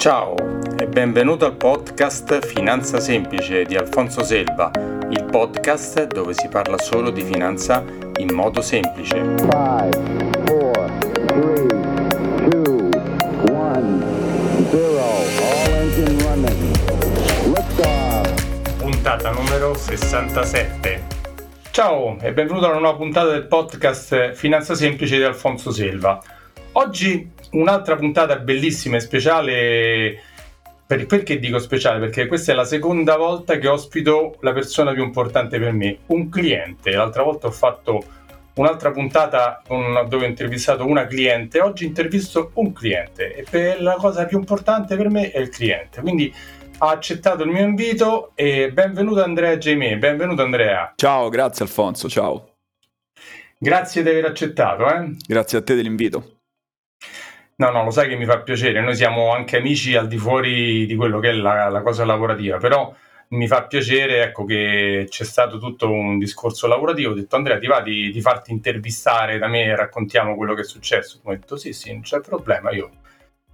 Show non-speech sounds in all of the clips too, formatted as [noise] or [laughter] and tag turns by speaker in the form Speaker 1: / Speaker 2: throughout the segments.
Speaker 1: Ciao e benvenuto al podcast Finanza Semplice di Alfonso Selva, il podcast dove si parla solo di finanza in modo semplice. 5, 4, 3, 2, 1, 0, all engine running. Liftoff. Puntata numero 67. Ciao e benvenuto alla nuova puntata del podcast Finanza Semplice di Alfonso Selva. Oggi un'altra puntata bellissima e speciale. Per, perché dico speciale? Perché questa è la seconda volta che ospito la persona più importante per me, un cliente. L'altra volta ho fatto un'altra puntata con, dove ho intervistato una cliente, oggi intervisto un cliente e per la cosa più importante per me è il cliente. Quindi ha accettato il mio invito e benvenuto Andrea Jaimé, benvenuto Andrea.
Speaker 2: Ciao, grazie Alfonso, ciao.
Speaker 1: Grazie di aver accettato. Eh?
Speaker 2: Grazie a te dell'invito.
Speaker 1: No, no, lo sai che mi fa piacere, noi siamo anche amici al di fuori di quello che è la, la cosa lavorativa, però mi fa piacere ecco, che c'è stato tutto un discorso lavorativo. Ho detto Andrea, ti va di, di farti intervistare da me e raccontiamo quello che è successo? Ho detto sì, sì, non c'è problema, io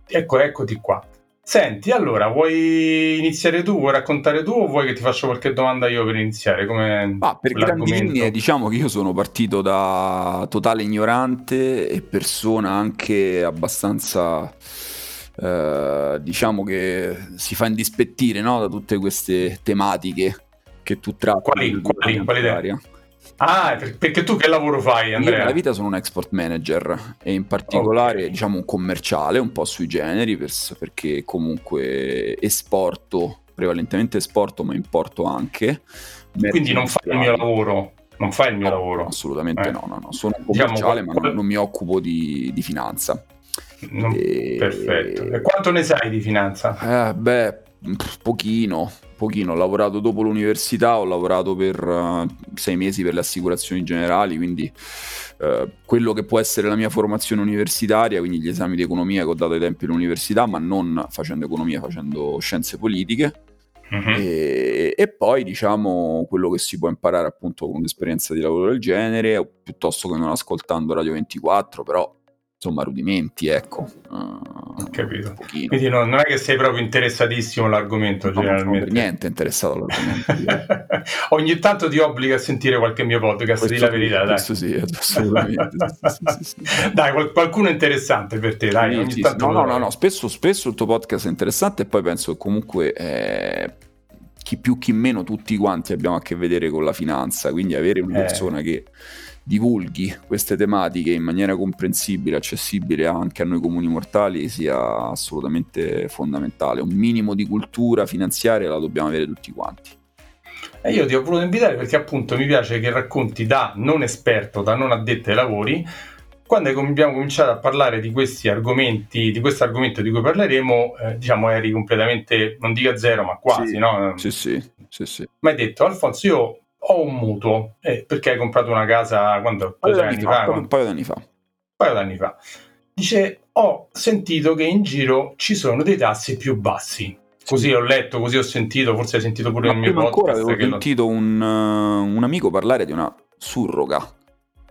Speaker 1: ecco, eccoti qua. Senti, allora, vuoi iniziare tu, vuoi raccontare tu o vuoi che ti faccia qualche domanda io per iniziare? Come
Speaker 2: ah, per grandi linee diciamo che io sono partito da totale ignorante e persona anche abbastanza, eh, diciamo che si fa indispettire no? da tutte queste tematiche che tu tratti.
Speaker 1: Quali, quali, quali Ah, perché tu che lavoro fai, Andrea?
Speaker 2: Io nella vita sono un export manager e in particolare okay. diciamo un commerciale, un po' sui generi, perché comunque esporto, prevalentemente esporto, ma importo anche.
Speaker 1: Quindi non fai il mio lavoro? Non fai il mio
Speaker 2: no,
Speaker 1: lavoro?
Speaker 2: Assolutamente eh. no, no, no, sono un diciamo commerciale diciamo, ma non, non, mi occupo di, di finanza.
Speaker 1: Non, e... Perfetto. E quanto ne sai di finanza?
Speaker 2: Eh, beh, pochino, pochino. Ho lavorato dopo l'università, ho lavorato per uh, sei mesi per le assicurazioni generali, quindi uh, quello che può essere la mia formazione universitaria, quindi gli esami di economia che ho dato ai tempi dell'università, ma non facendo economia, facendo scienze politiche. Uh-huh. E, e, poi diciamo quello che si può imparare appunto con un'esperienza di lavoro del genere, piuttosto che non ascoltando Radio 24, però insomma rudimenti, ecco.
Speaker 1: Uh, capito. Quindi no, non è che sei proprio interessatissimo all'argomento no, generalmente.
Speaker 2: Non per niente interessato all'argomento. [laughs]
Speaker 1: Ogni tanto ti obbliga a sentire qualche mio podcast, di la verità, dai.
Speaker 2: Questo sì, assolutamente. sì,
Speaker 1: sì, sì, [laughs] dai, qual- qualcuno interessante per te, dai. Ogni
Speaker 2: tanto no, no, no, no, spesso, spesso il tuo podcast è interessante e poi penso che comunque... Eh, chi più chi meno tutti quanti abbiamo a che vedere con la finanza, quindi avere una eh. persona che divulghi queste tematiche in maniera comprensibile, accessibile anche a noi comuni mortali sia assolutamente fondamentale. Un minimo di cultura finanziaria la dobbiamo avere tutti quanti.
Speaker 1: E io ti ho voluto invitare perché appunto mi piace che racconti da non esperto, da non addetto ai lavori, quando abbiamo cominciato a parlare di questi argomenti, di questo argomento di cui parleremo, eh, diciamo eri completamente, non dico a zero, ma quasi,
Speaker 2: sì,
Speaker 1: no?
Speaker 2: Sì, sì, sì, sì.
Speaker 1: Ma hai detto, Alfonso, io ho un mutuo, eh, perché hai comprato una casa quando? Un paio
Speaker 2: d'anni fa, fa un paio d'anni fa. Un
Speaker 1: paio d'anni fa. Dice, ho sentito che in giro ci sono dei tassi più bassi. Così ho letto, così ho sentito, forse hai sentito pure Ma il mio podcast.
Speaker 2: ancora avevo sentito lo... un, uh, un amico parlare di una surroga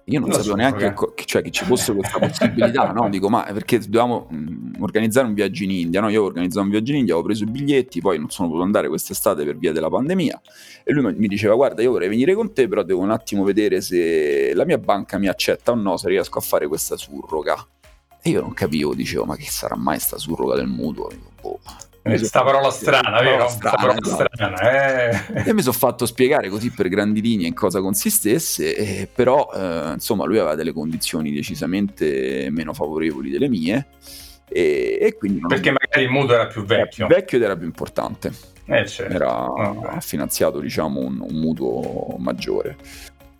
Speaker 2: io non, non sapevo neanche che, cioè, che, ci fosse questa [laughs] possibilità, no? Dico, ma perché dobbiamo mh, organizzare un viaggio in India, no? Io ho organizzato un viaggio in India, ho preso i biglietti, poi non sono potuto andare quest'estate per via della pandemia e lui mi diceva, guarda, io vorrei venire con te, però devo un attimo vedere se la mia banca mi accetta o no, se riesco a fare questa surroga. E io non capivo, dicevo, ma che sarà mai sta surroga del mutuo? Dico, boh
Speaker 1: questa parola strana, vero? Strana, parola no. strana
Speaker 2: eh. E mi sono fatto spiegare così per grandi linee in cosa consistesse, eh, però eh, insomma lui aveva delle condizioni decisamente meno favorevoli delle mie. E, e quindi
Speaker 1: Perché non... magari il mutuo era più vecchio.
Speaker 2: Era più vecchio ed era più importante.
Speaker 1: Eh, certo.
Speaker 2: Era okay. finanziato diciamo un, un mutuo maggiore.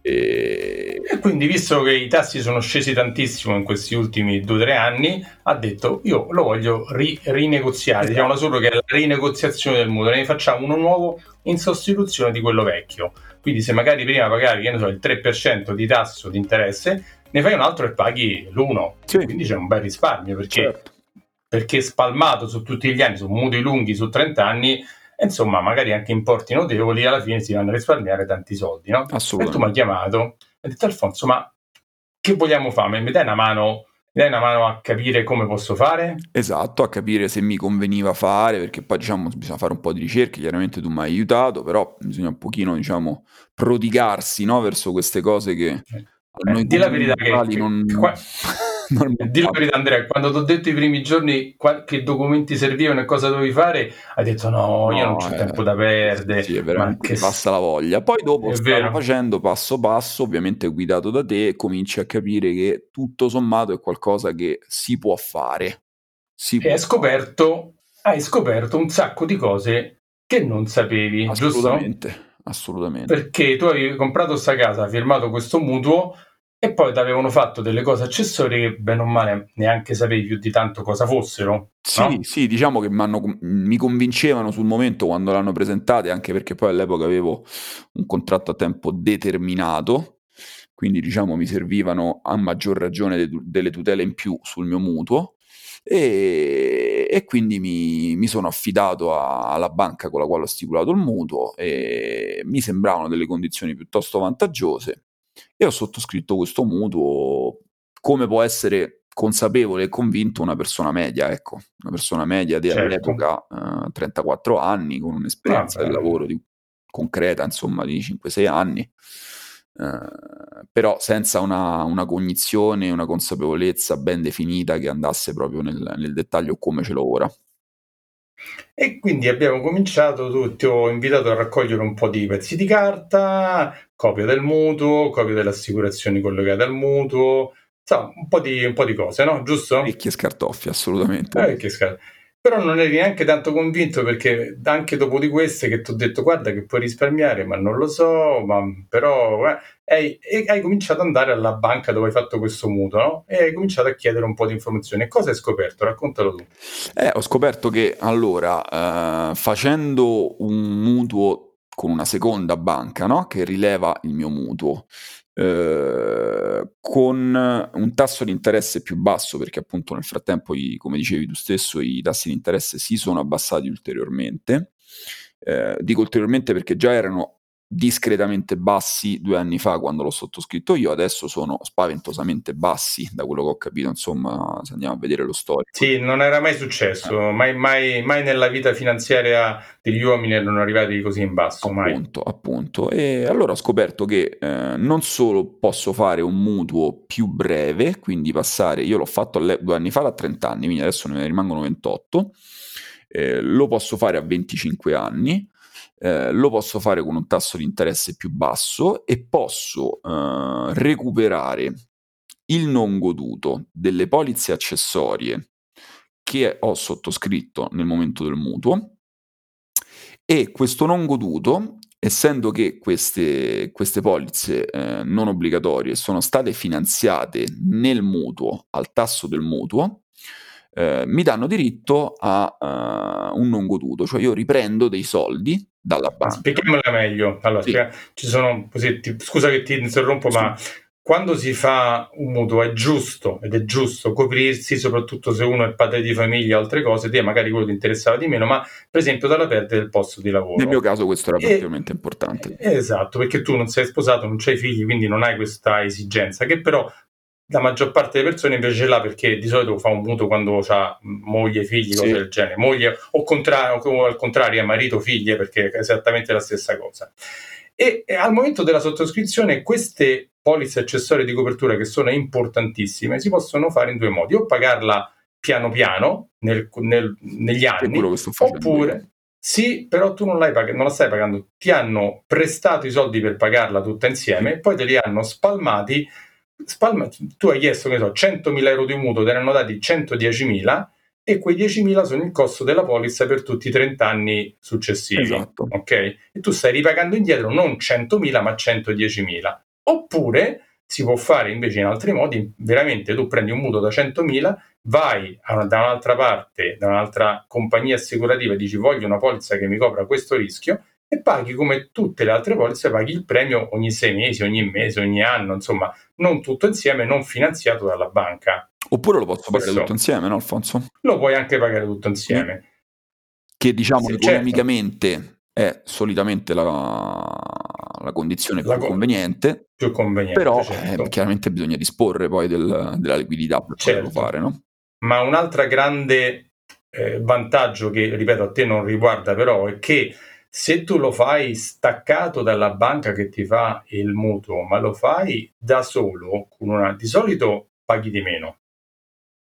Speaker 1: E... e... quindi, visto che i tassi sono scesi tantissimo in questi ultimi due o tre anni, ha detto: Io lo voglio ri- rinegoziare. Diciamo solo che è la rinegoziazione del mutuo, ne facciamo uno nuovo in sostituzione di quello vecchio. Quindi, se magari prima pagavi che ne so, il 3% di tasso di interesse, ne fai un altro e paghi l'1. Sì. Quindi c'è un bel risparmio perché, certo. perché spalmato su tutti gli anni, su mutui lunghi su 30 anni insomma, magari anche importi notevoli, alla fine si vanno a risparmiare tanti soldi, no?
Speaker 2: Assolutamente.
Speaker 1: E tu mi hai chiamato e hai detto Alfonso, ma che vogliamo fare? Mi dai una mano dai una mano a capire come posso fare?
Speaker 2: Esatto, a capire se mi conveniva fare, perché poi diciamo bisogna fare un po' di ricerche, chiaramente tu mi hai aiutato, però bisogna un pochino diciamo prodigarsi no, verso queste cose che
Speaker 1: eh, noi di la verità che, non... Qua... [laughs] Di la verità, Andrea, quando ti ho detto i primi giorni che documenti servivano e cosa dovevi fare, hai detto no, io non c'ho eh, tempo da perdere.
Speaker 2: Sì, è veramente che... passa la voglia. Poi dopo stavo facendo passo passo, ovviamente guidato da te, cominci a capire che tutto sommato è qualcosa che si può fare.
Speaker 1: Si e hai scoperto, hai scoperto un sacco di cose che non sapevi,
Speaker 2: assolutamente,
Speaker 1: giusto?
Speaker 2: Assolutamente.
Speaker 1: Perché tu avevi comprato questa casa, firmato questo mutuo e poi ti avevano fatto delle cose accessorie che bene o male neanche sapevi più di tanto cosa fossero.
Speaker 2: Sì,
Speaker 1: no?
Speaker 2: sì, diciamo che mi convincevano sul momento quando l'hanno presentate, anche perché poi all'epoca avevo un contratto a tempo determinato, quindi diciamo mi servivano a maggior ragione de- delle tutele in più sul mio mutuo. E, e quindi mi, mi sono affidato a, alla banca con la quale ho stipulato il mutuo e mi sembravano delle condizioni piuttosto vantaggiose e ho sottoscritto questo mutuo come può essere consapevole e convinto una persona media, ecco, una persona media dell'epoca, certo. eh, 34 anni, con un'esperienza ah, del lavoro di, concreta, insomma, di 5-6 anni, eh, però senza una, una, cognizione, una consapevolezza ben definita che andasse proprio nel, nel dettaglio come ce l'ho ora.
Speaker 1: E quindi abbiamo cominciato, tu, ti ho invitato a raccogliere un po' di pezzi di carta, copia del mutuo, copia delle assicurazioni collegate al mutuo, insomma, un po' di, un po di cose, no? Giusto?
Speaker 2: Ricchi e scartoffi, assolutamente.
Speaker 1: Eh, che scar- però non eri neanche tanto convinto perché anche dopo di queste che ti ho detto guarda che puoi risparmiare ma non lo so ma però eh, hai, hai, cominciato ad andare alla banca dove hai fatto questo mutuo no? e hai cominciato a chiedere un po' di informazioni cosa hai scoperto? raccontalo tu
Speaker 2: eh, ho scoperto che allora eh, facendo un mutuo con una seconda banca no? che rileva il mio mutuo eh, con un tasso di interesse più basso, perché appunto nel frattempo, i, come dicevi tu stesso, i tassi di interesse si sono abbassati ulteriormente. Eh, dico ulteriormente perché già erano discretamente bassi due anni fa quando l'ho sottoscritto io, adesso sono spaventosamente bassi da quello che ho capito, insomma, se andiamo a vedere lo storico.
Speaker 1: Sì, non era mai successo, eh. mai, mai, mai, nella vita finanziaria degli uomini erano arrivati così in basso,
Speaker 2: appunto, mai. Appunto, e allora ho scoperto che eh, non solo posso fare un mutuo più breve, quindi passare, io l'ho fatto due anni fa da 30 anni, quindi adesso ne rimangono 28, eh, lo posso fare a 25 anni, eh, lo posso fare con un tasso di interesse più basso e posso eh, recuperare il non goduto delle polizze accessorie che ho sottoscritto nel momento del mutuo e questo non goduto essendo che queste, queste polizze eh, non obbligatorie sono state finanziate nel mutuo al tasso del mutuo eh, mi danno diritto a uh, un non goduto, cioè io riprendo dei soldi dalla banca.
Speaker 1: Spieghiamola meglio. Allora, sì. ci sono, così, ti, scusa che ti interrompo, sì. ma quando si fa un mutuo è giusto ed è giusto coprirsi, soprattutto se uno è padre di famiglia o altre cose, te magari quello ti interessava di meno, ma per esempio dalla perdita del posto di lavoro.
Speaker 2: Nel mio caso questo era particolarmente importante.
Speaker 1: Esatto, perché tu non sei sposato, non hai figli, quindi non hai questa esigenza, che però la maggior parte delle persone invece ce l'ha perché di solito fa un mutuo quando ha moglie, figli, sì. cose del genere, moglie o, contra- o al contrario marito, figlie, perché è esattamente la stessa cosa. E, e, al momento della sottoscrizione queste polizze accessorie di copertura che sono importantissime si possono fare in due modi, o pagarla piano piano nel, nel, negli anni, oppure... Sì, però tu non, pag- non, la stai pagando, ti hanno prestato i soldi per pagarla tutta insieme, poi te li hanno spalmati Spalma, tu hai chiesto che so, 100.000 euro di mutuo, te ne hanno dati 110.000 e quei 10.000 sono il costo della polizza per tutti i 30 anni successivi. Esatto. Ok? E tu stai ripagando indietro non 100.000 ma 110.000. Oppure si può fare invece in altri modi, veramente tu prendi un mutuo da 100.000, vai a, da un'altra parte, da un'altra compagnia assicurativa e dici voglio una polizza che mi copra questo rischio e paghi come tutte le altre polizze, paghi il premio ogni sei mesi, ogni mese, ogni anno, insomma, non tutto insieme, non finanziato dalla banca.
Speaker 2: Oppure lo posso pagare tutto insieme, no Alfonso?
Speaker 1: Lo puoi anche pagare tutto insieme.
Speaker 2: Che diciamo certo. economicamente certo. è solitamente la, la condizione più, co- conveniente,
Speaker 1: più conveniente,
Speaker 2: però certo. eh, chiaramente bisogna disporre poi del, della liquidità per certo. poterlo fare, no?
Speaker 1: Ma un'altra grande eh, vantaggio che, ripeto, a te non riguarda però è che se tu lo fai staccato dalla banca che ti fa il mutuo, ma lo fai da solo, una, di solito paghi di meno.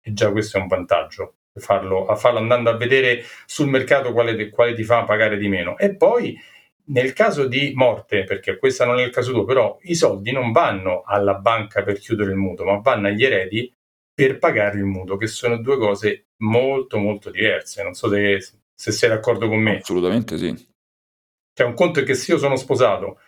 Speaker 1: E già questo è un vantaggio, farlo, a farlo andando a vedere sul mercato quale, quale ti fa pagare di meno. E poi nel caso di morte, perché questo non è il caso tuo, però i soldi non vanno alla banca per chiudere il mutuo, ma vanno agli eredi per pagare il mutuo, che sono due cose molto molto diverse. Non so se, se sei d'accordo con me.
Speaker 2: Assolutamente sì.
Speaker 1: Cioè, un conto è che se io sono sposato,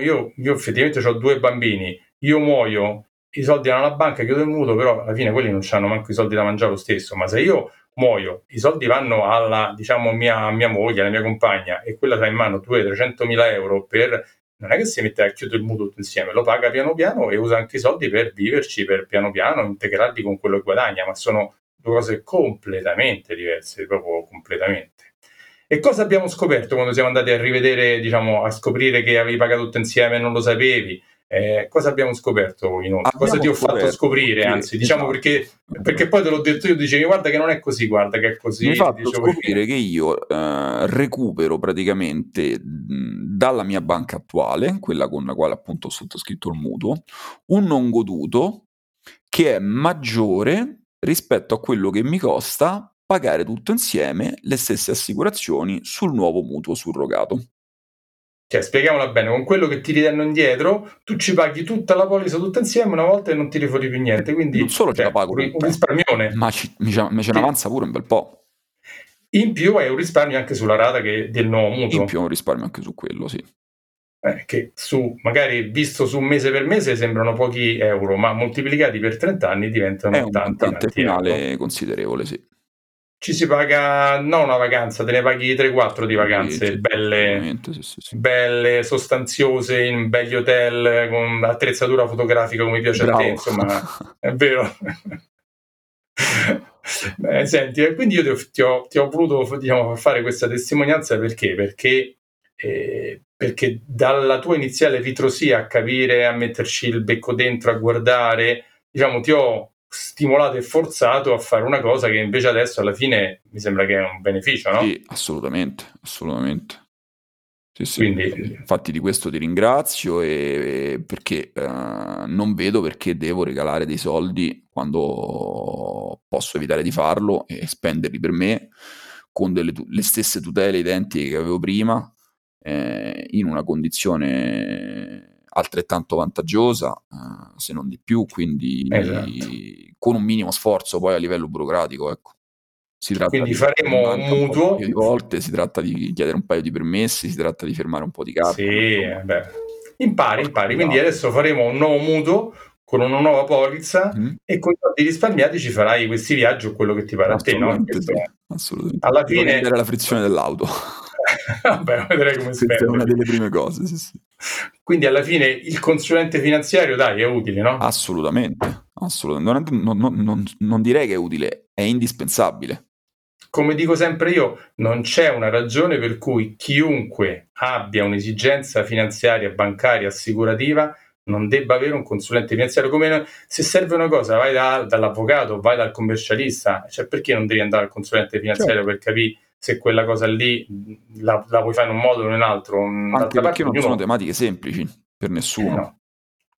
Speaker 1: io, io effettivamente ho due bambini, io muoio, i soldi vanno alla banca, chiudo il mutuo, però alla fine quelli non hanno manco i soldi da mangiare lo stesso. Ma se io muoio, i soldi vanno alla, diciamo, mia, mia moglie, alla mia compagna, e quella ha in mano 200-300 mila euro per non è che si mette a chiudere il mutuo tutto insieme, lo paga piano piano e usa anche i soldi per viverci, per piano piano integrarli con quello che guadagna, ma sono due cose completamente diverse, proprio completamente. E cosa abbiamo scoperto quando siamo andati a rivedere, diciamo, a scoprire che avevi pagato tutto insieme e non lo sapevi? Eh, cosa abbiamo scoperto inoltre? Abbiamo cosa ti ho fatto scoprire? Anzi, diciamo esatto. perché, perché, poi te l'ho detto io, dicevi guarda che non è così, guarda che è così.
Speaker 2: Mi fatto scoprire che io eh, recupero praticamente dalla mia banca attuale, quella con la quale appunto ho sottoscritto il mutuo, un non goduto che è maggiore rispetto a quello che mi costa pagare tutto insieme le stesse assicurazioni sul nuovo mutuo surrogato.
Speaker 1: Cioè, spieghiamola bene, con quello che ti ridanno indietro, tu ci paghi tutta la polizza tutta insieme una volta e non tiri fuori più niente. Quindi,
Speaker 2: non solo
Speaker 1: cioè,
Speaker 2: ce la pago,
Speaker 1: un, un risparmione.
Speaker 2: Ma ci, mi, mi ce ne avanza pure un bel po'.
Speaker 1: In più hai un risparmio anche sulla rata che, del nuovo mutuo.
Speaker 2: In più un risparmio anche su quello, sì.
Speaker 1: Eh, che su, magari visto su mese per mese sembrano pochi euro, ma moltiplicati per 30 anni diventano
Speaker 2: È un tanti, tanti finale euro. considerevole, sì
Speaker 1: ci si paga non una vacanza, te ne paghi 3-4 di vacanze sì, belle, sì, sì, belle, sostanziose in belli hotel con attrezzatura fotografica come piace Bravo. a te, insomma, [laughs] è vero. Beh, [laughs] senti, quindi io ti ho, ti ho, ti ho voluto diciamo, fare questa testimonianza perché? Perché, eh, perché dalla tua iniziale ritrosia a capire, a metterci il becco dentro, a guardare, diciamo, ti ho stimolato e forzato a fare una cosa che invece adesso alla fine mi sembra che è un beneficio, no?
Speaker 2: Sì, assolutamente, assolutamente. Sì, sì. Quindi, Infatti di questo ti ringrazio e, perché eh, non vedo perché devo regalare dei soldi quando posso evitare di farlo e spenderli per me con delle, le stesse tutele identiche che avevo prima eh, in una condizione altrettanto vantaggiosa, uh, se non di più, quindi esatto. con un minimo sforzo poi a livello burocratico, ecco.
Speaker 1: Si tratta quindi di faremo un mutuo. Un
Speaker 2: di volte, si tratta di chiedere un paio di permessi, si tratta di fermare un po' di carte.
Speaker 1: Sì, beh. impari, impari. Quindi adesso faremo un nuovo mutuo con una nuova polizza mm. e con i soldi risparmiati ci farai questi viaggi o quello che ti pare a te, no?
Speaker 2: Assolutamente. Alla fine... la frizione dell'auto. [laughs]
Speaker 1: Vabbè, vedrei come si
Speaker 2: Questa è una delle prime cose, sì, sì.
Speaker 1: Quindi alla fine il consulente finanziario, dai, è utile, no?
Speaker 2: Assolutamente, assolutamente. Non, non, non, non direi che è utile, è indispensabile.
Speaker 1: Come dico sempre io, non c'è una ragione per cui chiunque abbia un'esigenza finanziaria, bancaria, assicurativa non debba avere un consulente finanziario. Come se serve una cosa, vai da, dall'avvocato, vai dal commercialista, cioè perché non devi andare al consulente finanziario certo. per capire se quella cosa lì la, la, puoi fare in un modo o in un altro.
Speaker 2: Anche perché non sono tematiche semplici per nessuno. Eh no.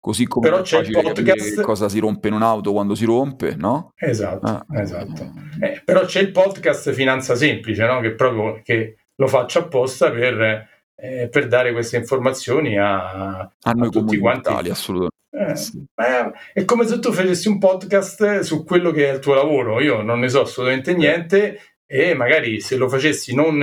Speaker 2: Così come Però c'è il podcast... cosa si rompe in un'auto quando si rompe, no?
Speaker 1: Esatto, ah. esatto. Eh, però c'è il podcast Finanza Semplice, no? Che proprio che lo faccio apposta per, eh, per dare queste informazioni a,
Speaker 2: a noi a tutti quanti. assolutamente.
Speaker 1: Eh, sì. eh, è come se tu facessi un podcast su quello che è il tuo lavoro. Io non ne so assolutamente niente e magari se lo facessi non,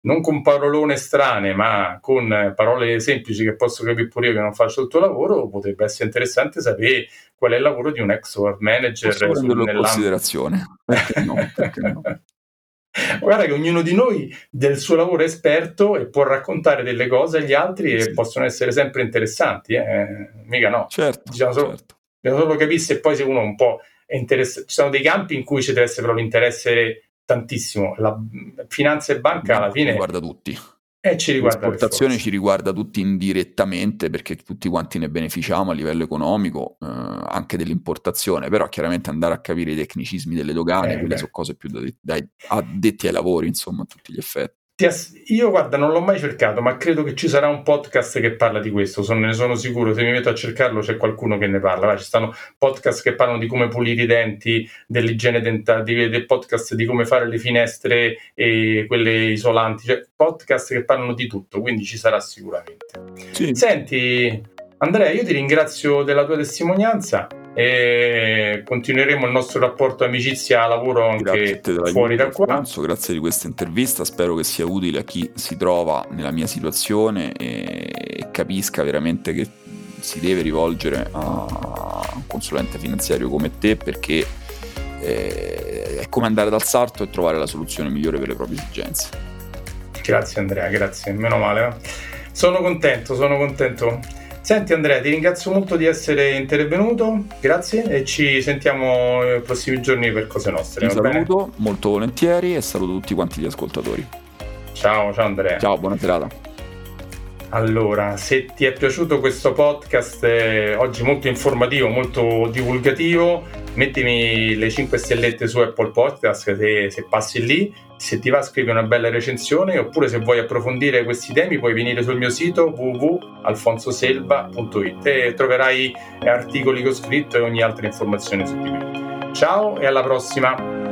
Speaker 1: non, con parolone strane, ma con parole semplici che posso capire pure io che non faccio il tuo lavoro, potrebbe essere interessante sapere qual è il lavoro di un ex world manager.
Speaker 2: Posso prenderlo in considerazione. Perché no? Perché no? [laughs]
Speaker 1: Guarda che ognuno di noi del suo lavoro è esperto e può raccontare delle cose agli altri sì. e possono essere sempre interessanti, eh? mica no.
Speaker 2: Certo,
Speaker 1: diciamo solo,
Speaker 2: certo.
Speaker 1: Bisogna solo capire se poi se uno un po' è interessato. Ci sono dei campi in cui ci deve essere però l'interesse tantissimo. La finanza e banca alla fine
Speaker 2: guarda tutti.
Speaker 1: E ci riguarda
Speaker 2: L'esportazione ci riguarda tutti indirettamente perché tutti quanti ne beneficiamo a livello economico, eh, anche dell'importazione, però chiaramente andare a capire i tecnicismi delle dogane, eh, quelle beh. sono cose più da, da addetti ai lavori, insomma, a tutti gli effetti.
Speaker 1: Io guarda, non l'ho mai cercato, ma credo che ci sarà un podcast che parla di questo, sono, ne sono sicuro. Se mi metto a cercarlo c'è qualcuno che ne parla. ci stanno podcast che parlano di come pulire i denti, dell'igiene dentale, del podcast di come fare le finestre e quelle isolanti, cioè podcast che parlano di tutto, quindi ci sarà sicuramente. Sì. Senti, Andrea, io ti ringrazio della tua testimonianza e continueremo il nostro rapporto amicizia lavoro anche fuori da qua.
Speaker 2: Franzo, grazie di questa intervista, spero che sia utile a chi si trova nella mia situazione e capisca veramente che si deve rivolgere a un consulente finanziario come te perché eh, è come andare dal sarto e trovare la soluzione migliore per le proprie esigenze.
Speaker 1: Grazie Andrea, grazie, meno male. Sono contento, sono contento. Senti Andrea, ti ringrazio molto di essere intervenuto, grazie e ci sentiamo nei prossimi giorni per cose nostre.
Speaker 2: Ti saluto bene? molto volentieri e saluto tutti quanti gli ascoltatori.
Speaker 1: Ciao, ciao Andrea.
Speaker 2: Ciao, buona serata.
Speaker 1: Allora, se ti è piaciuto questo podcast eh, oggi molto informativo, molto divulgativo, mettimi le 5 stellette su Apple Podcast se, se passi lì se ti va scrivi una bella recensione oppure se vuoi approfondire questi temi puoi venire sul mio sito www.alfonsoselva.it e troverai articoli che ho scritto e ogni altra informazione su di me. Ciao e alla prossima!